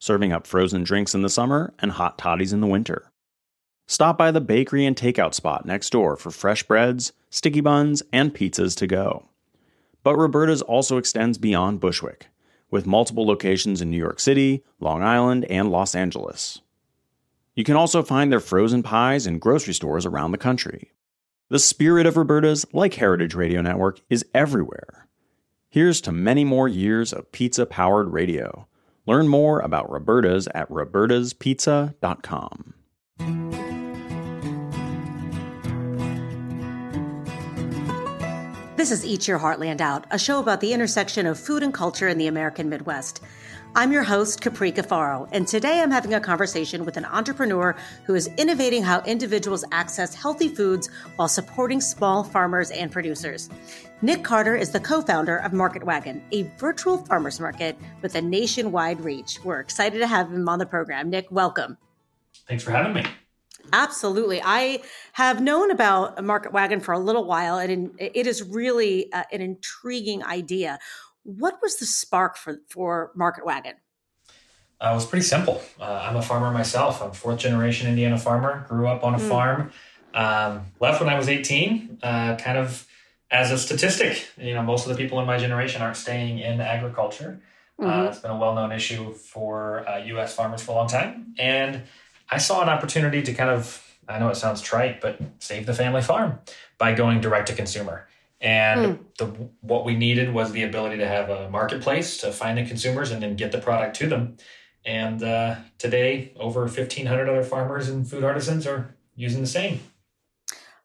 serving up frozen drinks in the summer and hot toddies in the winter. Stop by the bakery and takeout spot next door for fresh breads, sticky buns, and pizzas to go. But Roberta's also extends beyond Bushwick, with multiple locations in New York City, Long Island, and Los Angeles. You can also find their frozen pies in grocery stores around the country. The spirit of Roberta's, like Heritage Radio Network, is everywhere. Here's to many more years of pizza powered radio. Learn more about Roberta's at robertaspizza.com. This is Eat Your Heartland Out, a show about the intersection of food and culture in the American Midwest. I'm your host, Capri Cafaro, and today I'm having a conversation with an entrepreneur who is innovating how individuals access healthy foods while supporting small farmers and producers. Nick Carter is the co founder of Market Wagon, a virtual farmers market with a nationwide reach. We're excited to have him on the program. Nick, welcome. Thanks for having me. Absolutely. I have known about Market Wagon for a little while, and it is really uh, an intriguing idea. What was the spark for, for Market Wagon? Uh, it was pretty simple. Uh, I'm a farmer myself. I'm fourth generation Indiana farmer. Grew up on a mm. farm. Um, left when I was 18. Uh, kind of as a statistic, you know, most of the people in my generation aren't staying in agriculture. Uh, mm-hmm. it's been a well-known issue for U.S. Uh, farmers for a long time, and I saw an opportunity to kind of, I know it sounds trite, but save the family farm by going direct to consumer. And mm. the what we needed was the ability to have a marketplace to find the consumers and then get the product to them. And uh, today, over 1,500 other farmers and food artisans are using the same.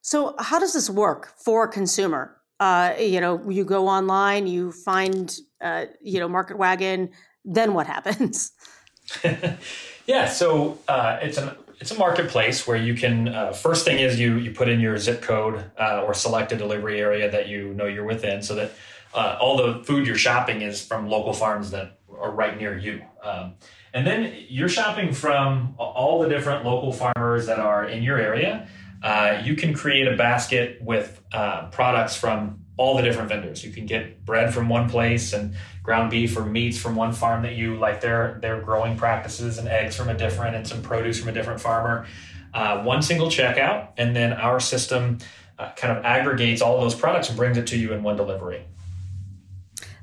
So, how does this work for a consumer? Uh, you know, you go online, you find, uh, you know, Market Wagon. Then what happens? Yeah, so uh, it's an it's a marketplace where you can uh, first thing is you you put in your zip code uh, or select a delivery area that you know you're within, so that uh, all the food you're shopping is from local farms that are right near you. Um, and then you're shopping from all the different local farmers that are in your area. Uh, you can create a basket with uh, products from all the different vendors. You can get bread from one place and ground beef or meats from one farm that you like their their growing practices and eggs from a different and some produce from a different farmer. Uh, one single checkout, and then our system uh, kind of aggregates all those products and brings it to you in one delivery.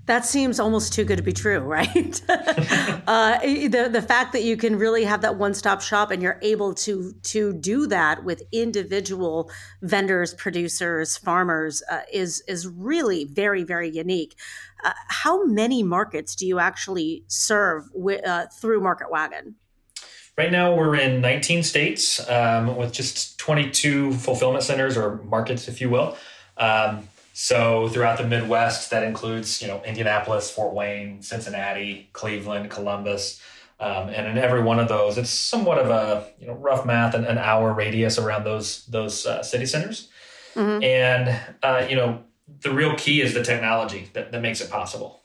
That seems almost too good to be true, right? uh, the the fact that you can really have that one stop shop and you're able to to do that with individual vendors, producers, farmers uh, is is really very very unique. Uh, how many markets do you actually serve with, uh, through Market Wagon? Right now, we're in 19 states um, with just 22 fulfillment centers or markets, if you will. Um, So throughout the Midwest, that includes you know Indianapolis, Fort Wayne, Cincinnati, Cleveland, Columbus. Um, and in every one of those, it's somewhat of a you know rough math, an, an hour radius around those those uh, city centers. Mm-hmm. And uh, you know the real key is the technology that, that makes it possible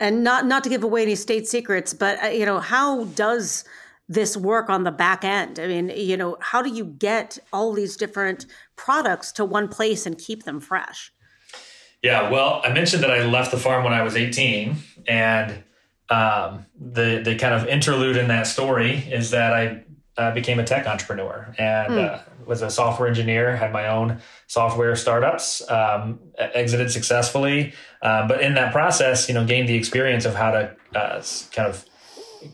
and not not to give away any state secrets but uh, you know how does this work on the back end i mean you know how do you get all these different products to one place and keep them fresh yeah well i mentioned that i left the farm when i was 18 and um, the the kind of interlude in that story is that i uh, became a tech entrepreneur and mm. uh, was a software engineer, had my own software startups, um, exited successfully. Uh, but in that process, you know, gained the experience of how to uh, kind of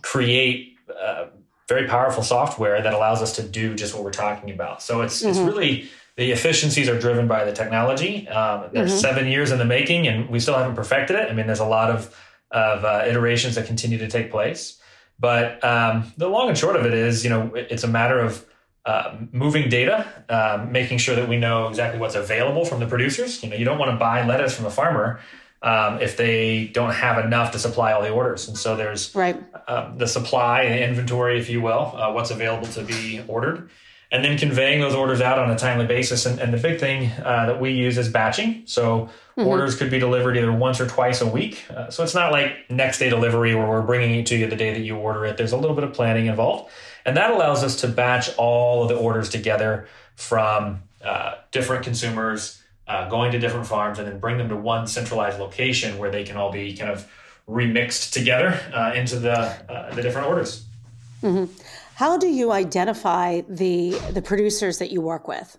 create uh, very powerful software that allows us to do just what we're talking about. So it's mm-hmm. it's really the efficiencies are driven by the technology. Um, there's mm-hmm. seven years in the making, and we still haven't perfected it. I mean, there's a lot of of uh, iterations that continue to take place. But um, the long and short of it is, you know, it's a matter of uh, moving data, um, making sure that we know exactly what's available from the producers. You know, you don't want to buy lettuce from a farmer um, if they don't have enough to supply all the orders. And so there's right. uh, the supply and inventory, if you will, uh, what's available to be ordered and then conveying those orders out on a timely basis. And, and the big thing uh, that we use is batching. So mm-hmm. orders could be delivered either once or twice a week. Uh, so it's not like next day delivery where we're bringing it to you the day that you order it. There's a little bit of planning involved. And that allows us to batch all of the orders together from uh, different consumers uh, going to different farms and then bring them to one centralized location where they can all be kind of remixed together uh, into the, uh, the different orders. Mm-hmm. How do you identify the the producers that you work with?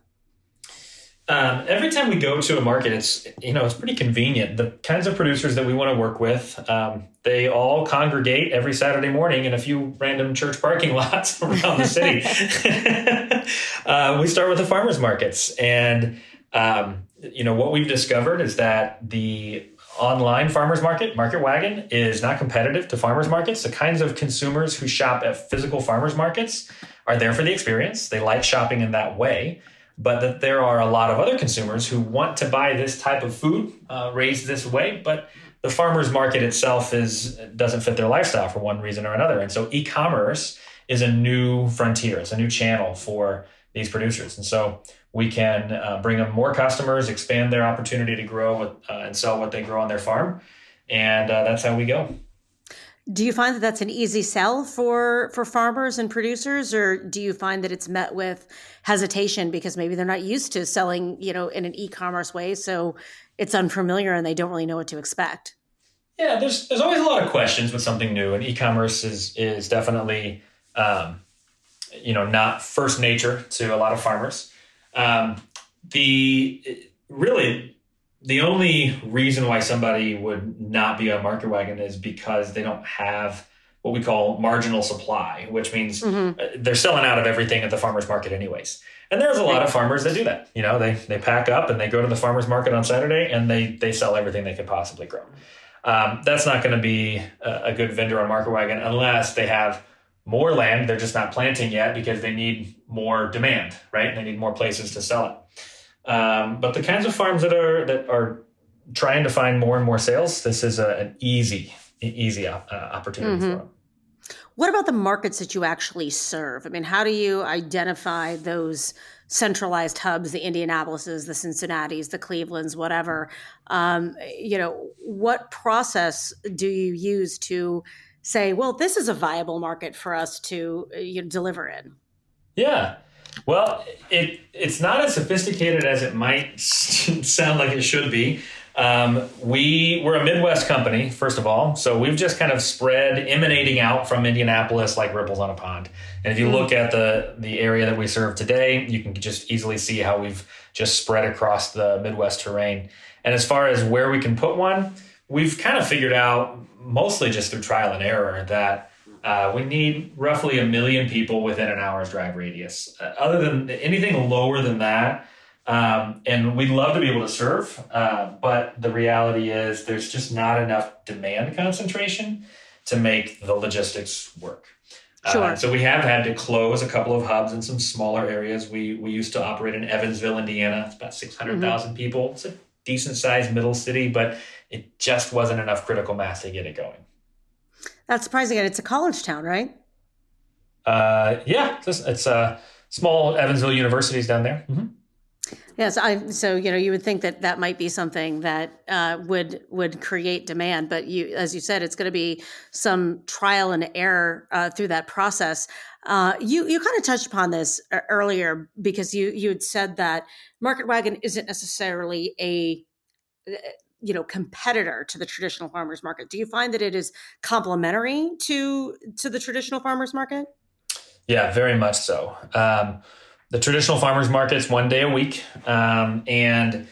Um, every time we go to a market, it's you know it's pretty convenient. The kinds of producers that we want to work with, um, they all congregate every Saturday morning in a few random church parking lots around the city. uh, we start with the farmers markets, and um, you know what we've discovered is that the online farmers market, Market Wagon, is not competitive to farmers markets. The kinds of consumers who shop at physical farmers markets are there for the experience. They like shopping in that way. But that there are a lot of other consumers who want to buy this type of food uh, raised this way, but the farmers market itself is doesn't fit their lifestyle for one reason or another. And so e-commerce is a new frontier. It's a new channel for these producers. And so we can uh, bring them more customers, expand their opportunity to grow with, uh, and sell what they grow on their farm, and uh, that's how we go. Do you find that that's an easy sell for for farmers and producers, or do you find that it's met with hesitation because maybe they're not used to selling, you know, in an e-commerce way, so it's unfamiliar and they don't really know what to expect? Yeah, there's there's always a lot of questions with something new, and e-commerce is is definitely, um, you know, not first nature to a lot of farmers. Um, the really the only reason why somebody would not be on market wagon is because they don't have what we call marginal supply, which means mm-hmm. Uh, they're selling out of everything at the farmers market anyways. And there's a lot of farmers that do that. You know, they they pack up and they go to the farmers market on Saturday and they they sell everything they could possibly grow. Um, that's not going to be a, a good vendor on market wagon unless they have more land. They're just not planting yet because they need more demand, right? They need more places to sell it. Um, but the kinds of farms that are that are trying to find more and more sales, this is a, an easy easy uh, opportunity mm-hmm. for them. What about the markets that you actually serve? I mean, how do you identify those centralized hubs, the Indianapolises, the Cincinnatis, the Clevelands, whatever? Um, you know, what process do you use to say, well, this is a viable market for us to uh, you know, deliver in? Yeah. Well, it it's not as sophisticated as it might sound like it should be. Um, we we're a Midwest company, first of all, so we've just kind of spread emanating out from Indianapolis like ripples on a pond. And if you look at the the area that we serve today, you can just easily see how we've just spread across the Midwest terrain. And as far as where we can put one, we've kind of figured out mostly just through trial and error that uh, we need roughly a million people within an hour's drive radius. Uh, other than anything lower than that, um, and we'd love to be able to serve, uh, but the reality is there's just not enough demand concentration to make the logistics work. Sure. Uh, so we have had to close a couple of hubs in some smaller areas. We we used to operate in Evansville, Indiana. It's about six hundred thousand mm mm-hmm. people. It's a decent sized middle city, but it just wasn't enough critical mass to get it going. That's surprising. And it's a college town, right? Uh, yeah, it's, it's a small Evansville universities down there. Mm-hmm. Yes, I, so you know you would think that that might be something that uh, would would create demand, but you, as you said, it's going to be some trial and error uh, through that process. Uh, you you kind of touched upon this earlier because you you had said that Market Wagon isn't necessarily a you know competitor to the traditional farmers market. Do you find that it is complementary to to the traditional farmers market? Yeah, very much so. Um, the traditional farmers markets one day a week. Um, and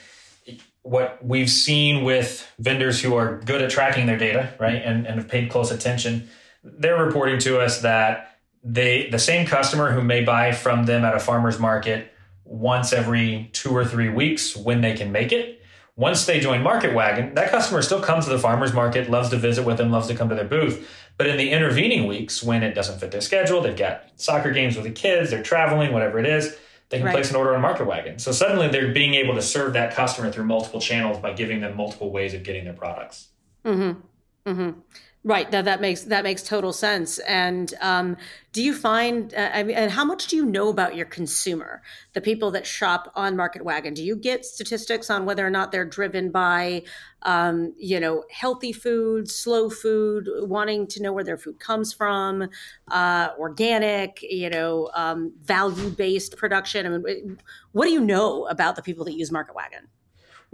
what we've seen with vendors who are good at tracking their data, right, and, and have paid close attention, they're reporting to us that they the same customer who may buy from them at a farmer's market once every two or three weeks when they can make it. Once they join Market Wagon, that customer still comes to the farmer's market, loves to visit with them, loves to come to their booth. But in the intervening weeks, when it doesn't fit their schedule, they've got soccer games with the kids, they're traveling, whatever it is, they can right. place an order on Market Wagon. So suddenly they're being able to serve that customer through multiple channels by giving them multiple ways of getting their products. Mm-hmm. Mm-hmm. Right. That that makes that makes total sense. And um, do you find? Uh, I mean, and how much do you know about your consumer, the people that shop on Market Wagon? Do you get statistics on whether or not they're driven by, um, you know, healthy food, slow food, wanting to know where their food comes from, uh, organic, you know, um, value based production? I mean, what do you know about the people that use Market Wagon?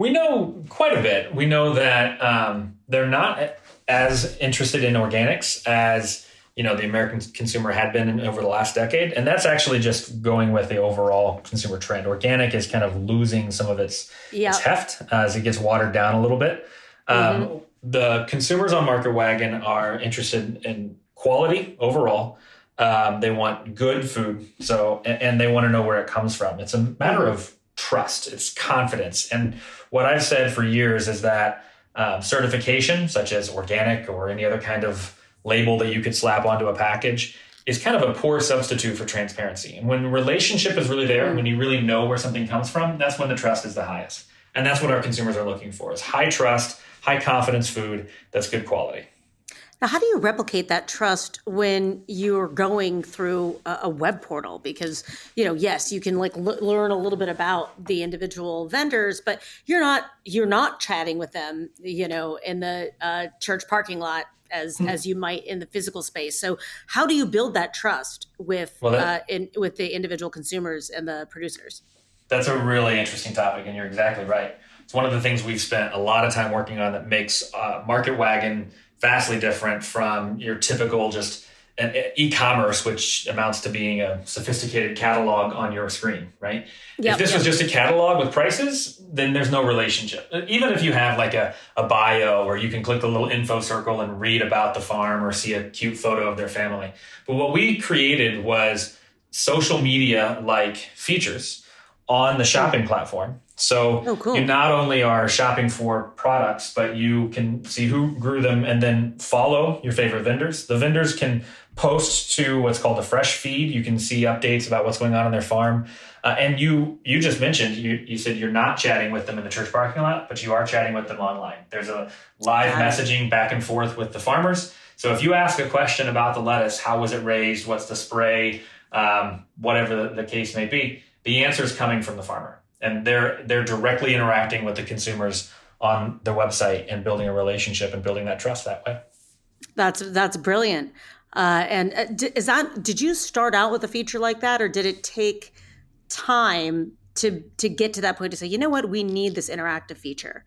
We know quite a bit. We know that um, they're not as interested in organics as you know the American consumer had been over the last decade, and that's actually just going with the overall consumer trend. Organic is kind of losing some of its, yep. its heft as it gets watered down a little bit. Um, mm-hmm. the consumers on Market Wagon are interested in quality overall. Um, they want good food, so and, and they want to know where it comes from. It's a matter of trust. It's confidence, and what I've said for years is that um, certification, such as organic or any other kind of label that you could slap onto a package, is kind of a poor substitute for transparency. And when relationship is really there, when you really know where something comes from, that's when the trust is the highest. And that's what our consumers are looking for: is high trust, high confidence food that's good quality. Now, how do you replicate that trust when you're going through a, a web portal? Because you know, yes, you can like l- learn a little bit about the individual vendors, but you're not you're not chatting with them, you know, in the uh, church parking lot as mm-hmm. as you might in the physical space. So, how do you build that trust with well, that, uh, in, with the individual consumers and the producers? That's a really interesting topic, and you're exactly right. It's one of the things we've spent a lot of time working on that makes uh, Market Wagon vastly different from your typical just uh, uh, e-commerce, which amounts to being a sophisticated catalog on your screen, right? Yep, if this yep. was just a catalog with prices, then there's no relationship. Uh, even if you have like a, a bio where you can click the little info circle and read about the farm or see a cute photo of their family. But what we created was social media like features on the shopping platform so oh, cool. you not only are shopping for products, but you can see who grew them and then follow your favorite vendors. The vendors can post to what's called a fresh feed. You can see updates about what's going on in their farm. Uh, and you you just mentioned you you said you're not chatting with them in the church parking lot, but you are chatting with them online. There's a live messaging back and forth with the farmers. So if you ask a question about the lettuce, how was it raised? What's the spray? Um, whatever the, the case may be, the answer is coming from the farmer and they're they're directly interacting with the consumers on their website and building a relationship and building that trust that way. That's that's brilliant. Uh, and uh, is that did you start out with a feature like that, or did it take time to to get to that point to say, you know what, we need this interactive feature?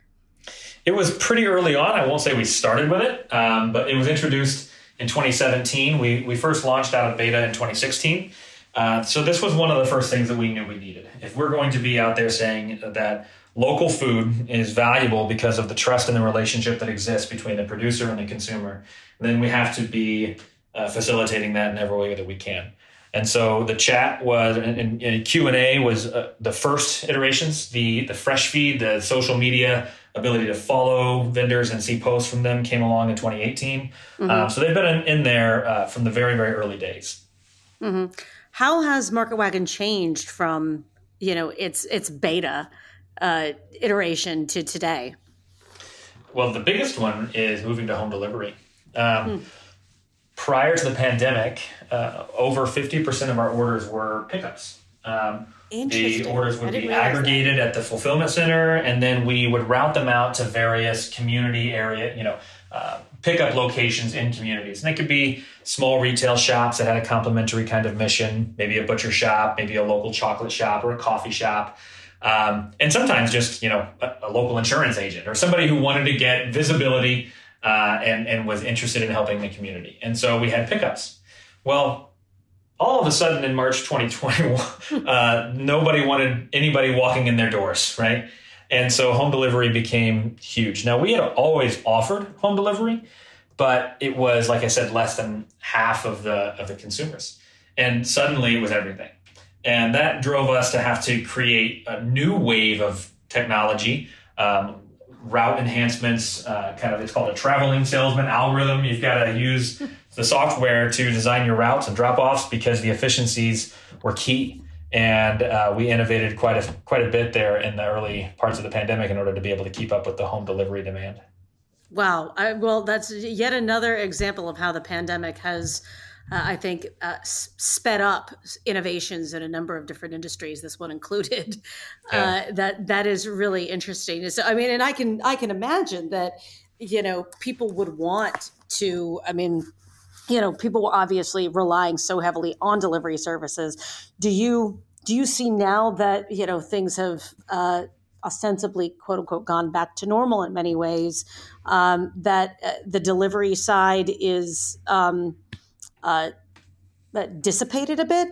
It was pretty early on. I won't say we started with it, um, but it was introduced in 2017. We we first launched out of beta in 2016 uh, so this was one of the first things that we knew we needed. If we're going to be out there saying that local food is valuable because of the trust and the relationship that exists between the producer and the consumer, then we have to be uh, facilitating that in every way that we can. And so the chat was and, and Q and A was uh, the first iterations. The the fresh feed, the social media ability to follow vendors and see posts from them came along in 2018. Mm-hmm. Um, so they've been in, in there uh, from the very, very early days. Mm-hmm. How has Market Wagon changed from you know its its beta uh, iteration to today? Well, the biggest one is moving to home delivery. Um, mm. Prior to the pandemic, uh, over 50% of our orders were pickups. Um, the orders would be aggregated that. at the fulfillment center, and then we would route them out to various community area, you know, uh, pickup locations in communities. And it could be small retail shops that had a complementary kind of mission, maybe a butcher shop, maybe a local chocolate shop or a coffee shop. Um, and sometimes just you know a, a, local insurance agent or somebody who wanted to get visibility uh, and and was interested in helping the community. And so we had pickups. Well, all of a sudden in March 2021, uh, nobody wanted anybody walking in their doors, right? And so home delivery became huge. Now we had always offered home delivery, but it was like I said, less than half of the of the consumers. And suddenly it was everything. And that drove us to have to create a new wave of technology, um, route enhancements, uh, kind of it's called a traveling salesman algorithm. You've got to use the software to design your routes and drop offs because the efficiencies were key. And uh, we innovated quite a quite a bit there in the early parts of the pandemic in order to be able to keep up with the home delivery demand. Wow. I, well, that's yet another example of how the pandemic has uh, I think, uh, sped up innovations in a number of different industries. This one included. Yeah. Uh, that that is really interesting. So, I mean, and I can I can imagine that you know people would want to. I mean, you know, people were obviously relying so heavily on delivery services. Do you do you see now that you know things have uh, ostensibly quote unquote gone back to normal in many ways um, that uh, the delivery side is um, uh, dissipated a bit?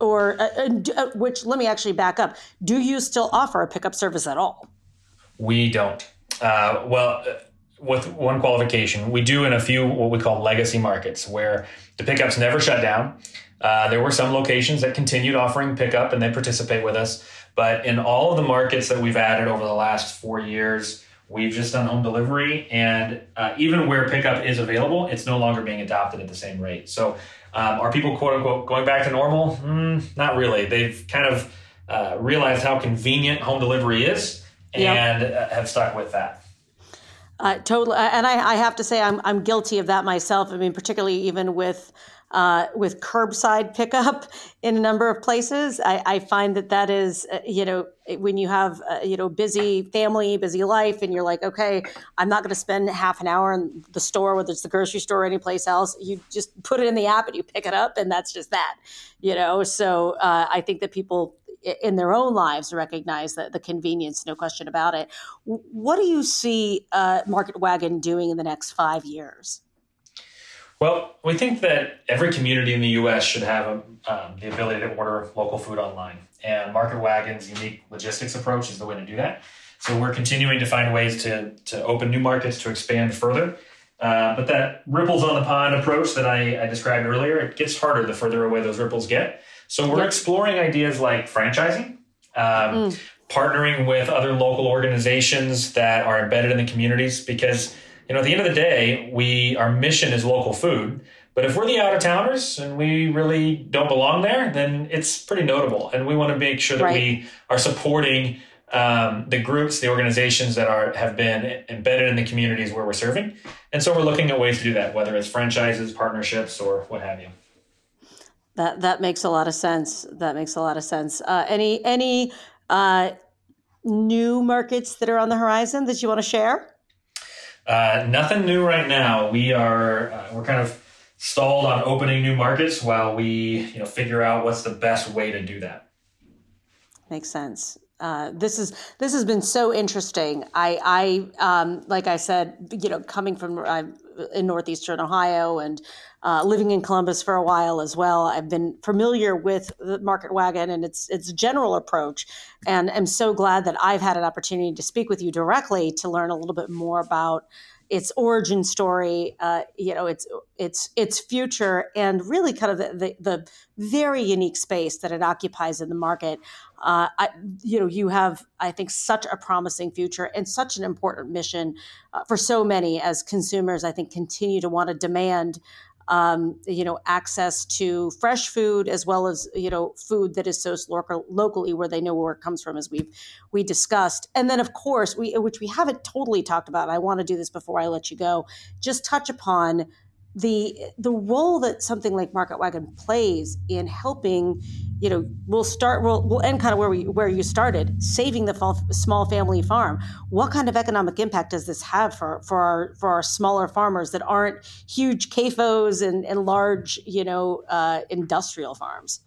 Or uh, uh, uh, which let me actually back up. Do you still offer a pickup service at all? We don't. Uh, well uh, with one qualification we do in a few what we call legacy markets where the pickups never shut down uh, there were some locations that continued offering pickup and they participate with us but in all of the markets that we've added over the last four years We've just done home delivery, and uh, even where pickup is available, it's no longer being adopted at the same rate. So, um, are people quote unquote going back to normal? Mm, not really. They've kind of uh, realized how convenient home delivery is and yep. Uh, have stuck with that. Uh, totally, and I, I, have to say I'm I'm guilty of that myself. I mean, particularly even with uh, with curbside pickup in a number of places. I, I find that that is, uh, you know, when you have, uh, you know, busy family, busy life, and you're like, okay, I'm not going to spend half an hour in the store, whether it's the grocery store or any place else. You just put it in the app and you pick it up, and that's just that, you know. So uh, I think that people in their own lives recognize the, the convenience, no question about it. What do you see uh, Market Wagon doing in the next five years? Well, we think that every community in the U.S. should have um, the ability to order local food online, and Market Wagon's unique logistics approach is the way to do that. So we're continuing to find ways to to open new markets to expand further. Uh, but that ripples on the pond approach that I, I, described earlier, it gets harder the further away those ripples get. So we're yep. exploring ideas like franchising, um, mm. partnering with other local organizations that are embedded in the communities because you know, at the end of the day, we our mission is local food. But if we're the out of towners and we really don't belong there, then it's pretty notable. And we want to make sure that right. we are supporting um, the groups, the organizations that are have been embedded in the communities where we're serving. And so we're looking at ways to do that, whether it's franchises, partnerships, or what have you. That that makes a lot of sense. That makes a lot of sense. Uh, any any uh, new markets that are on the horizon that you want to share? Uh, nothing new right now. We are uh, we're kind of stalled on opening new markets while we you know figure out what's the best way to do that. Makes sense. Uh, this is this has been so interesting. I I um, like I said, you know, coming from uh, in northeastern Ohio and uh, living in Columbus for a while as well. I've been familiar with the Market Wagon and its its general approach, and am so glad that I've had an opportunity to speak with you directly to learn a little bit more about its origin story, uh, you know, its its its future, and really kind of the, the, the very unique space that it occupies in the market. Uh, I, you know, you have, I think, such a promising future and such an important mission uh, for so many as consumers. I think continue to want to demand um, you know, access to fresh food as well as you know food that is sourced local, locally where they know where it comes from, as we've we discussed. And then, of course, we which we haven't totally talked about. I want to do this before I let you go. Just touch upon the the role that something like Market Wagon plays in helping, you know, we'll start we'll, we'll end kind of where we where you started, saving the small family farm. What kind of economic impact does this have for for our for our smaller farmers that aren't huge CAFOs and, and large, you know, uh, industrial farms?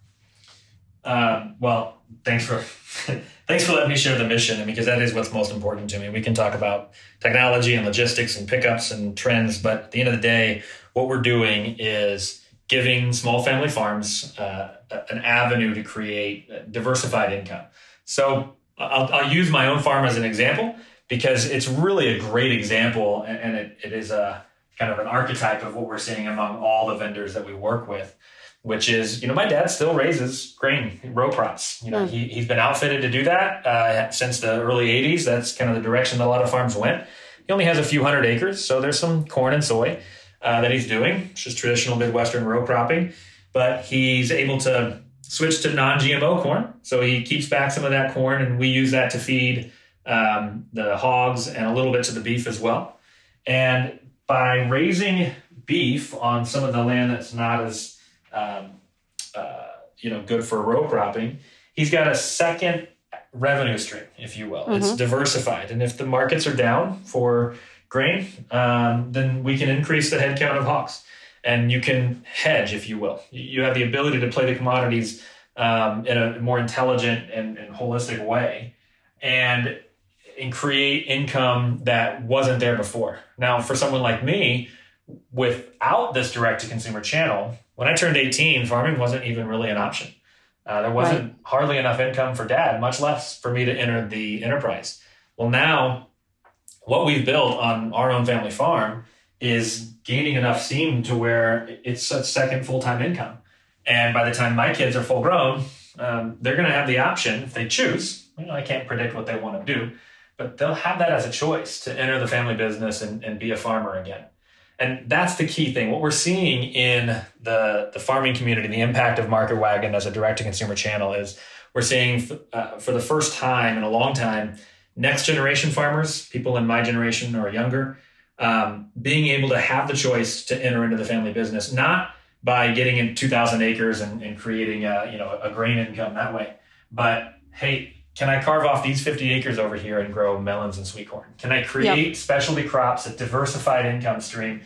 Uh, well, thanks for thanks for letting me share the mission, because that is what's most important to me. We can talk about technology and logistics and pickups and trends, but at the end of the day, what we're doing is giving small family farms uh, an avenue to create diversified income. So I'll, I'll, use my own farm as an example because it's really a great example and it, it is a kind of an archetype of what we're seeing among all the vendors that we work with which is you know my dad still raises grain row crops you know mm. he, he's been outfitted to do that uh, since the early 80s that's kind of the direction that a lot of farms went he only has a few hundred acres so there's some corn and soy uh, that he's doing, which is traditional Midwestern row cropping. But he's able to switch to non GMO corn. So he keeps back some of that corn, and we use that to feed um, the hogs and a little bit to the beef as well. And by raising beef on some of the land that's not as um, uh, you know good for row cropping, he's got a second revenue stream, if you will. Mm-hmm. It's diversified, and if the markets are down for grain, um, then we can increase the headcount of hogs. And you can hedge, if you will. You have the ability to play the commodities um, in a more intelligent and, and holistic way and, and create income that wasn't there before. Now, for someone like me, without this direct to consumer channel, when I turned 18, farming wasn't even really an option. Uh, there wasn't right. hardly enough income for dad, much less for me to enter the enterprise. Well, now what we've built on our own family farm is gaining enough steam to where it's a second full time income. And by the time my kids are full grown, um, they're going to have the option if they choose. You know, I can't predict what they want to do, but they'll have that as a choice to enter the family business and, and be a farmer again. And that's the key thing. What we're seeing in the, the farming community, the impact of Market Wagon as a direct to consumer channel is we're seeing uh, for the first time in a long time next generation farmers, people in my generation or younger, um, being able to have the choice to enter into the family business, not by getting in 2,000 acres and, and creating a, you know, a grain income that way, but hey, can I carve off these 50 acres over here and grow melons and sweet corn? Can I create yep. specialty crops, a diversified income stream,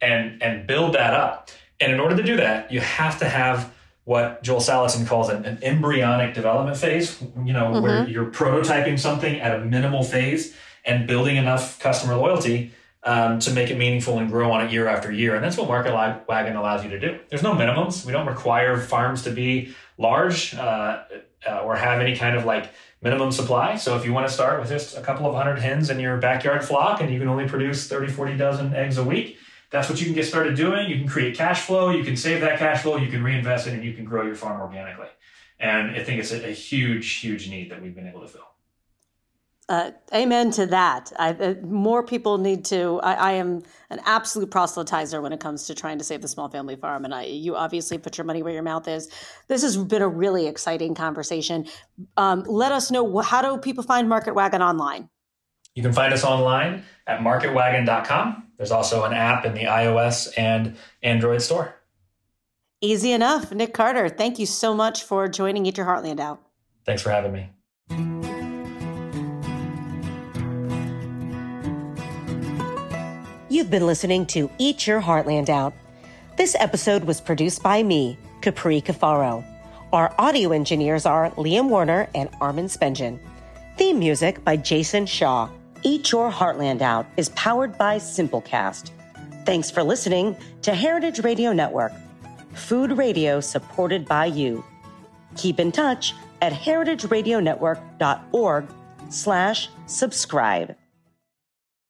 and and build that up? And in order to do that, you have to have what Joel Salatin calls an, an embryonic development phase, you know, mm-hmm. where you're prototyping something at a minimal phase and building enough customer loyalty um, to make it meaningful and grow on it year after year. And that's what Market Wagon allows you to do. There's no minimums. We don't require farms to be large uh, uh, or have any kind of like minimum supply. So if you want to start with just a couple of hundred hens in your backyard flock and you can only produce 30, 40 dozen eggs a week, that's what you can get started doing. You can create cash flow, you can save that cash flow, you can reinvest it, and you can grow your farm organically. And I think it's a, a huge, huge need that we've been able to fill. Uh, amen to that. I, uh, more people need to. I, I, am an absolute proselytizer when it comes to trying to save the small family farm, and I, you obviously put your money where your mouth is. This has been a really exciting conversation. Um, let us know how do people find Market Wagon online. You can find us online at marketwagon.com. There's also an app in the iOS and Android store. Easy enough. Nick Carter, thank you so much for joining Eat Your Heartland Out. Thanks for having me. You've been listening to Eat Your Heartland Out. This episode was produced by me, Capri Cafaro. Our audio engineers are Liam Warner and Armin Spengen. Theme music by Jason Shaw. Eat Your Heartland Out is powered by Simplecast. Thanks for listening to Heritage Radio Network, food radio supported by you. Keep in touch at heritageradionetwork.org slash subscribe.